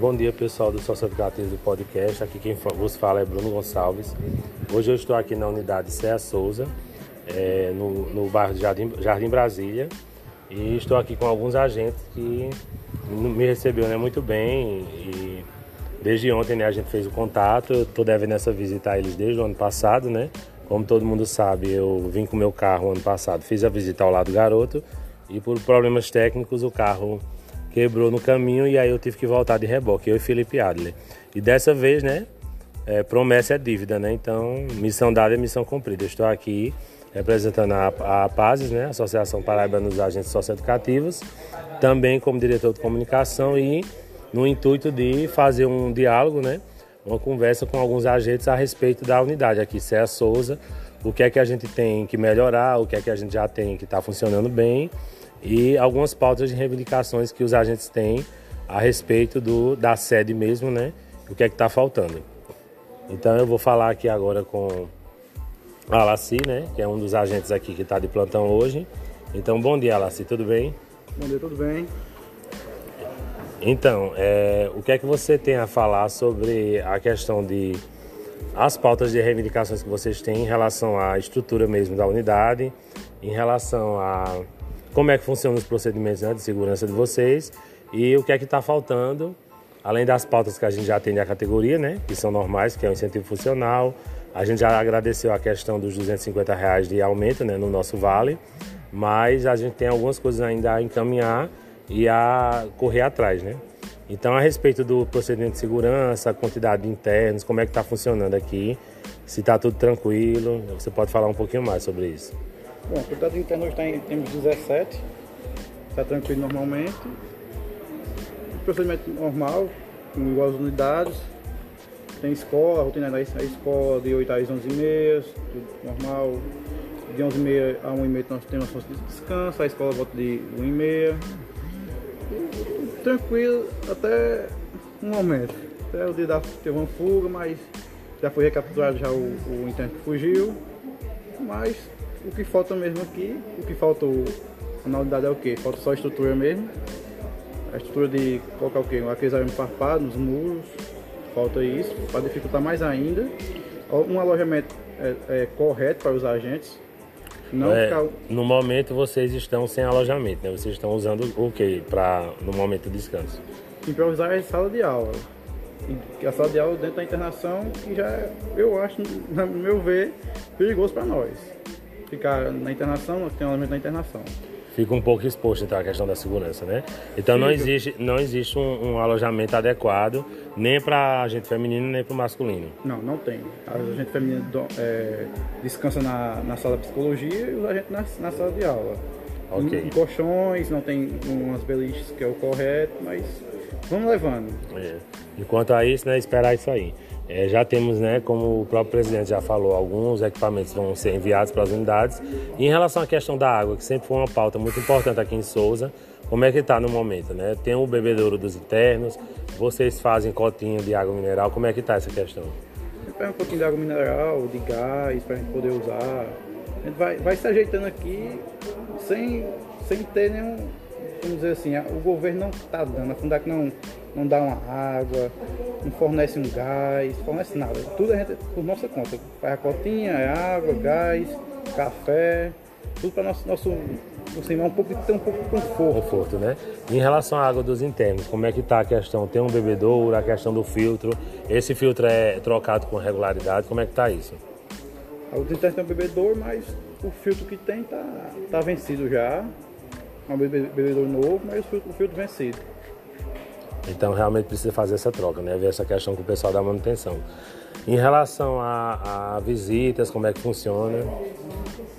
Bom dia pessoal do Sócio Educativo do Podcast. Aqui quem vos fala é Bruno Gonçalves. Hoje eu estou aqui na unidade Céa Souza, é, no, no bairro de Jardim, Jardim Brasília. E estou aqui com alguns agentes que me receberam né, muito bem. E desde ontem né, a gente fez o contato. Eu estou devendo essa visita a eles desde o ano passado, né? Como todo mundo sabe, eu vim com meu carro ano passado, fiz a visita ao lado do garoto e por problemas técnicos o carro quebrou no caminho e aí eu tive que voltar de reboque, eu e Felipe Adler. E dessa vez, né, é, promessa é dívida, né? Então, missão dada é missão cumprida. Eu estou aqui representando a, a APASES, né, Associação Paraibana dos Agentes Socioeducativos, também como diretor de comunicação e no intuito de fazer um diálogo, né, uma conversa com alguns agentes a respeito da unidade aqui, Céa Souza, o que é que a gente tem que melhorar, o que é que a gente já tem que está funcionando bem e algumas pautas de reivindicações que os agentes têm a respeito do, da sede mesmo, né? O que é que está faltando. Então eu vou falar aqui agora com a Alaci, né? Que é um dos agentes aqui que está de plantão hoje. Então, bom dia, Alaci, tudo bem? Bom dia, tudo bem. Então, é, o que é que você tem a falar sobre a questão de as pautas de reivindicações que vocês têm em relação à estrutura mesmo da unidade, em relação a como é que funcionam os procedimentos né, de segurança de vocês e o que é que está faltando, além das pautas que a gente já tem da categoria, né, que são normais, que é o incentivo funcional. A gente já agradeceu a questão dos 250 reais de aumento né, no nosso vale, mas a gente tem algumas coisas ainda a encaminhar e a correr atrás, né? Então, a respeito do procedimento de segurança, quantidade de internos, como é que está funcionando aqui, se está tudo tranquilo, você pode falar um pouquinho mais sobre isso. Bom, a quantidade de internos está em, temos 17, está tranquilo normalmente. Procedimento normal, com igual as unidades. Tem escola, a rotina da escola de 8 às 11 h 30 tudo normal. De 11 h 30 a 1 h 30 nós temos de descanso, a escola volta de 1 h 30 Tranquilo até um momento. Até o dia da teve uma fuga, mas já foi recapturado já o, o interno que fugiu. Mas o que falta mesmo aqui, o que falta na unidade é o que? Falta só a estrutura mesmo. A estrutura de colocar o que? Aqueles arames farpados nos muros. Falta isso, para dificultar mais ainda. Um alojamento é, é correto para os agentes. Não é, ficar... No momento vocês estão sem alojamento, né? Vocês estão usando o que para no momento de descanso? Improvisar a sala de aula. A sala de aula dentro da internação, que já eu acho, no meu ver, perigoso para nós ficar na internação, nós temos alojamento na internação. Fica um pouco exposto então a questão da segurança, né? Então não existe, não existe um, um alojamento adequado nem para a gente feminino nem para o masculino. Não, não tem. A gente feminino é, descansa na, na sala de psicologia e a gente na, na sala de aula. Okay. Em, em colchões, não tem umas beliches que é o correto, mas vamos levando. É. Enquanto a isso, né, esperar isso aí. É, já temos, né, como o próprio presidente já falou, alguns equipamentos vão ser enviados para as unidades. E em relação à questão da água, que sempre foi uma pauta muito importante aqui em Souza, como é que está no momento, né? Tem o bebedouro dos internos, vocês fazem cotinho de água mineral, como é que está essa questão? Pega um pouquinho de água mineral, de gás, para a gente poder usar. A gente vai, vai se ajeitando aqui sem, sem ter nenhum, vamos dizer assim, o governo não está dando, a Fundac não não dá uma água, não fornece um gás, fornece nada. Tudo a gente por nossa conta. Faz a cotinha, é água, gás, café, tudo para nosso, nosso assim, um pouco, ter um pouco de conforto. Conforto, né? Em relação à água dos internos, como é que está a questão? Tem um bebedouro, a questão do filtro. Esse filtro é trocado com regularidade, como é que está isso? A água dos internos tem um bebedouro, mas o filtro que tem está tá vencido já. Um bebedouro novo, mas o filtro, o filtro vencido. Então realmente precisa fazer essa troca, né? Ver essa questão com o pessoal da manutenção. Em relação a, a visitas, como é que funciona?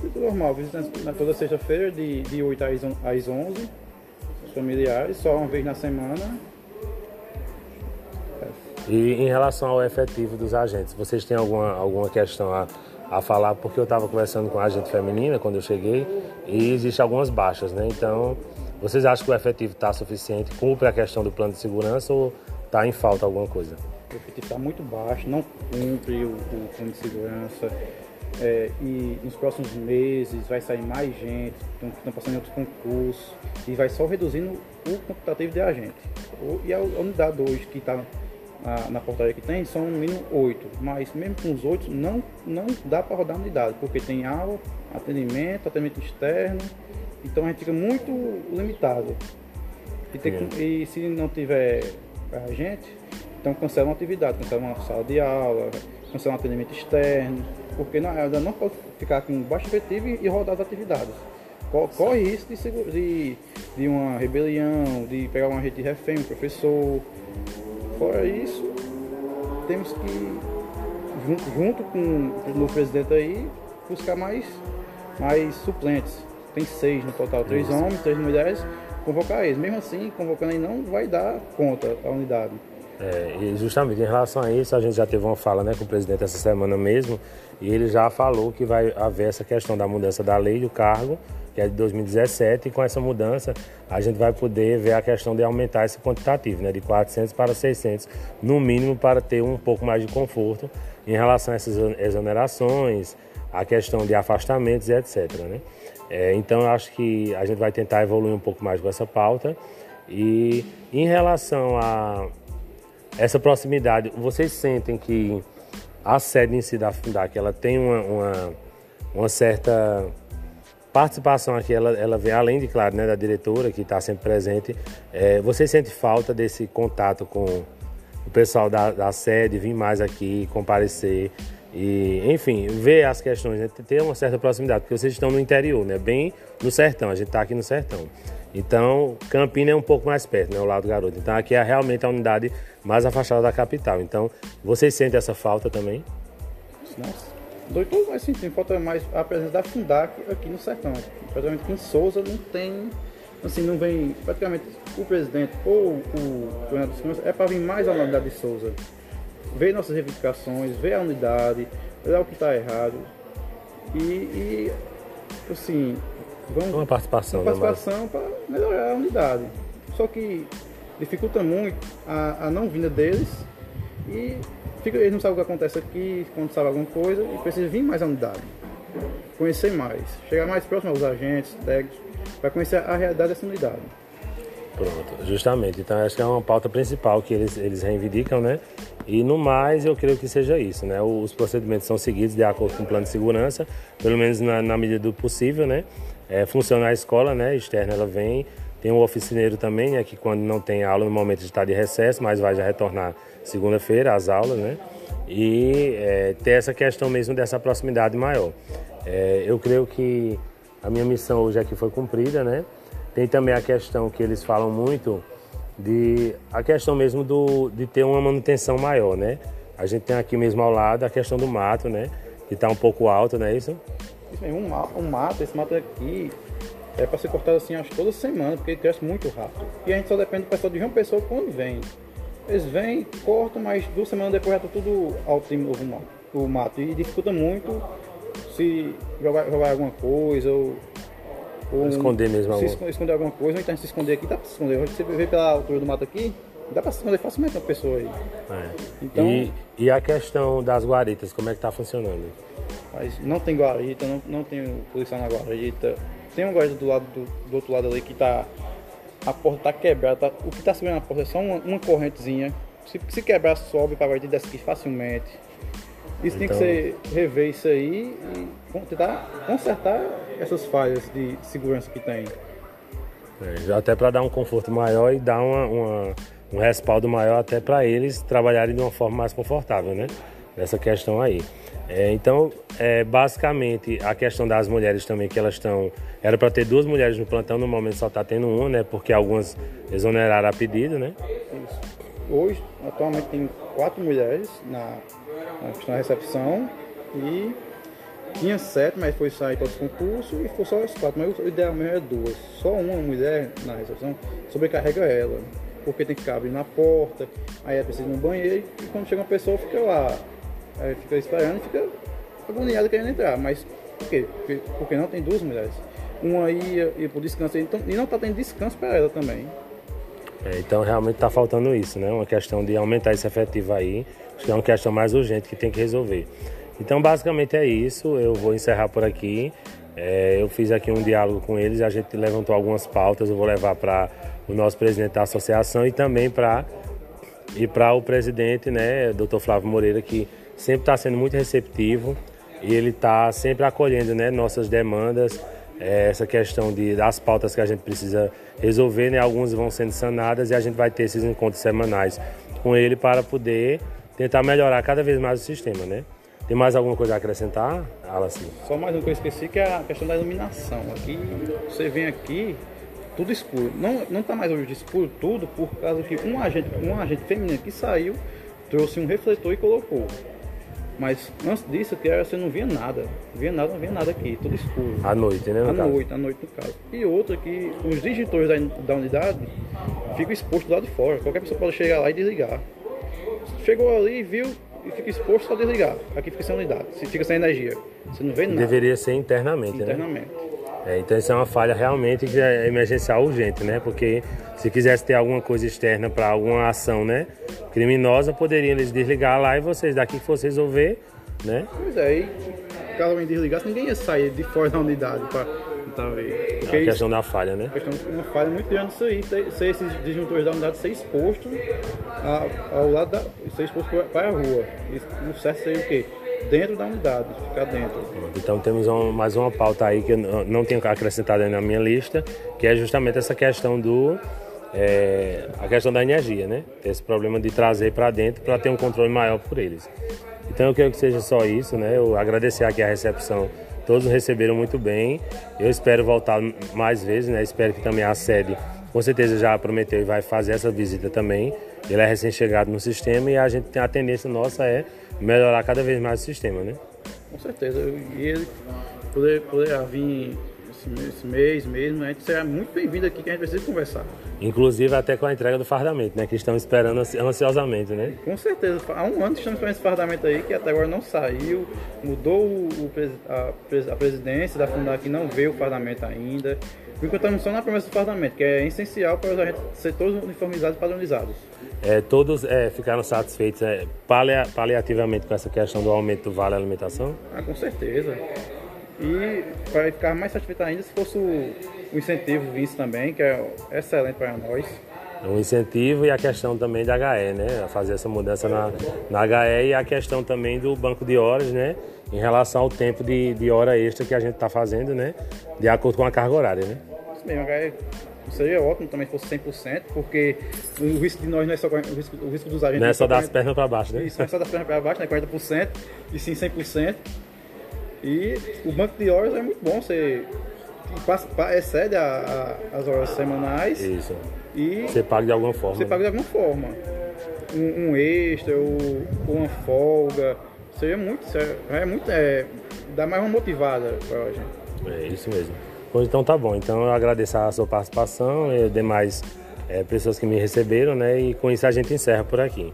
Tudo normal, visitas na toda sexta-feira, de, de 8 às 11, familiares, só uma vez na semana. E em relação ao efetivo dos agentes, vocês têm alguma, alguma questão a, a falar? Porque eu estava conversando com a agente feminina quando eu cheguei e existem algumas baixas, né? Então vocês acham que o efetivo está suficiente, cumpre a questão do plano de segurança ou está em falta alguma coisa? O efetivo está muito baixo, não cumpre o, o plano de segurança. É, e nos próximos meses vai sair mais gente, estão passando em outros concursos, e vai só reduzindo o quantitativo de agente. E a unidade hoje que está na, na, portaria que tem são no mínimo oito, mas mesmo com os oito não, não dá para rodar a unidade, porque tem aula, atendimento, atendimento externo, então a gente fica muito limitado. E, tem, e se não tiver agente, então cancela uma atividade, cancela uma sala de aula, cancela um atendimento externo, porque não, ainda não pode ficar com baixo efetivo e, e rodar as atividades. Corre risco de, de, de, uma rebelião, de pegar uma rede de refém, um professor. Fora isso, temos que, junto, junto com o novo presidente aí, buscar mais, mais suplentes. Tem seis no total, três homens, três mulheres, convocar eles. Mesmo assim, convocando aí não vai dar conta a unidade. É, e justamente em relação a isso, a gente já teve uma fala né, com o presidente essa semana mesmo, e ele já falou que vai haver essa questão da mudança da lei do cargo, que é de 2017, e com essa mudança a gente vai poder ver a questão de aumentar esse quantitativo, né, de 400 para 600, no mínimo para ter um pouco mais de conforto em relação a essas exonerações, a questão de afastamentos e etc. Né? É, então eu acho que a gente vai tentar evoluir um pouco mais com essa pauta. E em relação a essa proximidade, vocês sentem que a sede em si da Fundac, ela tem uma, uma, uma certa participação aqui, ela, ela vem além de, claro, né, da diretora que está sempre presente. É, você sente falta desse contato com o pessoal da, da sede, vir mais aqui, comparecer e, enfim, ver as questões, né, ter uma certa proximidade, porque vocês estão no interior, né, bem no sertão, a gente está aqui no sertão. Então, Campina é um pouco mais perto, né, o lado do garoto. Então, aqui é realmente a unidade mais afastada da capital. Então, vocês sentem essa falta também? Nossa, doutor vai sentir falta mais a presença da Fundac aqui no sertão. Praticamente aqui em Souza não tem, assim, não vem praticamente o presidente ou o governador de segurança, é para vir mais a unidade de Souza. Ver nossas reivindicações, ver a unidade, ver o que está errado. E, e, assim, vamos, uma participação, uma participação para melhorar a unidade. Só que dificulta muito a, a não vinda deles e fica, eles não sabem o que acontece aqui, quando sabe alguma coisa, e precisa vir mais à unidade, conhecer mais, chegar mais próximo aos agentes, técnicos, para conhecer a realidade dessa unidade. Pronto, justamente. Então acho que é uma pauta principal que eles, eles reivindicam, né? E no mais eu creio que seja isso, né? Os procedimentos são seguidos de acordo com o plano de segurança, pelo menos na, na medida do possível, né? É, funciona a escola, né? Externa ela vem, tem um oficineiro também, né, que quando não tem aula, no momento está de recesso, mas vai já retornar segunda-feira às aulas, né? E é, ter essa questão mesmo dessa proximidade maior. É, eu creio que a minha missão hoje aqui foi cumprida, né? Tem também a questão que eles falam muito de a questão mesmo do, de ter uma manutenção maior, né? A gente tem aqui mesmo ao lado a questão do mato, né? Que está um pouco alto, não é isso? Isso um, um mato, esse mato aqui, é para ser cortado assim, acho toda semana, porque ele cresce muito rápido. E a gente só depende do pessoal de João Pessoa quando vem. Eles vêm, cortam, mas duas semanas depois já tá tudo alto de novo mato, o mato. E dificulta muito se jogar, jogar alguma coisa ou. ou esconder mesmo se alguma. esconder alguma coisa, ou então se esconder aqui, dá para se esconder. Você vê pela altura do mato aqui, dá para se esconder facilmente uma pessoa aí. É. Então, e, e, a questão das guaritas, como é que está funcionando? Mas não tem guarita, não, não tem policial na guarita tem um guarda do lado do, do, outro lado ali que tá. A porta tá quebrada. Tá, o que tá subindo a porta é só uma, uma correntezinha. Se, se quebrar, sobe para guarda e desce aqui facilmente. Isso então... tem que então- ser rever isso aí e tentar consertar essas falhas de segurança que tem. É, até para dar um conforto maior e dar uma, uma um respaldo maior até para eles trabalharem de uma forma mais confortável, né? Nessa questão aí. É, então, é, basicamente, a questão das mulheres também, que elas estão. Era para ter duas mulheres no plantão, no momento só está tendo uma, né? Porque algumas exoneraram a pedido, né? Isso. Hoje, atualmente, tem quatro mulheres na, na recepção e tinha sete, mas foi sair para os concursos e foi só as quatro. Mas o ideal mesmo é duas. Só uma mulher na recepção sobrecarrega ela, porque tem que ficar abrindo a porta, aí ela precisa ir no banheiro e quando chega uma pessoa fica lá Aí fica esperando e fica agoniado querendo entrar. Mas por quê? Porque, porque não tem duas mulheres. Uma ia, ia por descanso então, e não está tendo descanso para ela também. É, então realmente está faltando isso, né? Uma questão de aumentar esse efetivo aí. Acho que é uma questão mais urgente que tem que resolver. Então, basicamente é isso. Eu vou encerrar por aqui. É, eu fiz aqui um diálogo com eles, a gente levantou algumas pautas, eu vou levar para o nosso presidente da associação e também para e para o presidente, né, Dr. Flávio Moreira, que sempre está sendo muito receptivo e ele está sempre acolhendo, né, nossas demandas, é, essa questão de, das pautas que a gente precisa resolver, né, algumas vão sendo sanadas e a gente vai ter esses encontros semanais com ele para poder tentar melhorar cada vez mais o sistema, né. Tem mais alguma coisa a acrescentar, Alassi? Só mais uma coisa que eu esqueci, que é a questão da iluminação. Aqui, você vem aqui, tudo escuro. Não, não tá mais hoje escuro tudo, por causa que um agente, um agente feminino que saiu, trouxe um refletor e colocou. Mas antes disso, que era, você não via nada. Não via nada, não via nada aqui, tudo escuro. À noite, né? À caso? noite, à noite no caso. E outra que os digitores da, da unidade ficam expostos do lado de fora. Qualquer pessoa pode chegar lá e desligar. Chegou ali, viu, e fica exposto só desligar. Aqui fica sem unidade, fica sem energia. Você não vê nada. Deveria ser internamente, internamente. né? É, então isso é uma falha realmente que é emergencial urgente, né? Porque se quisesse ter alguma coisa externa para alguma ação, né, criminosa, poderiam eles desligar lá e vocês daqui que fosse resolver, né? Pois é, e caso alguém desligasse, ninguém ia sair de fora da unidade para tentar ver. Porque a questão isso, da falha, né? A questão de uma falha muito grande isso aí, ser esses disjuntores da unidade ser exposto ao lado da. ser exposto para a rua. Isso, o certo seria o quê? Dentro da unidade, ficar dentro. Então temos um, mais uma pauta aí que eu não tenho acrescentado na minha lista, que é justamente essa questão do é, a questão da energia, né? Esse problema de trazer para dentro para ter um controle maior por eles. Então eu quero que seja só isso, né? Eu agradecer aqui a recepção, todos receberam muito bem. Eu espero voltar mais vezes, né? Espero que também a sede, com certeza já prometeu e vai fazer essa visita também. Ele é recém-chegado no sistema e a gente tem a tendência nossa é melhorar cada vez mais o sistema, né? Com certeza. E ele poder, poder vir esse, mês mesmo, a gente será muito bem-vindo aqui que a gente precisa conversar. Inclusive até com a entrega do fardamento, né? Que estão esperando ansiosamente, né? Com certeza. Há um ano estamos esperando esse fardamento aí, que até agora não saiu. Mudou o, a, a presidência da Fundar que não veio o fardamento ainda. Por enquanto estamos só na promessa do fardamento, que é essencial para os agentes ser todos uniformizados e padronizados. É, todos é, ficaram satisfeitos é, paliativamente com essa questão do aumento do vale alimentação? Ah, com certeza. E para ficar mais satisfeito ainda se fosse o, o incentivo vice também, que é excelente para nós. Um incentivo e a questão também da HE, né? Fazer essa mudança na, na HE e a questão também do banco de horas, né? Em relação ao tempo de, de hora extra que a gente está fazendo, né? De acordo com a carga horária, né? Isso mesmo, a HE seria ótimo também se fosse 100%, porque o risco de nós não é só o risco, o risco dos agentes. Não é só das pernas para baixo, né? Isso, não é só das pernas para baixo, né? 40%, e sim 100%. E o banco de horas é muito bom, você passa, excede a, a, as horas semanais. Isso. E você paga de alguma forma. Você paga de alguma forma. Um, um extra ou, ou, uma folga. Seria muito, é muito, é, dá mais uma motivada para a gente. É isso mesmo. Pois então tá bom. Então eu agradeço a sua participação e demais é, pessoas que me receberam, né? E com isso a gente encerra por aqui.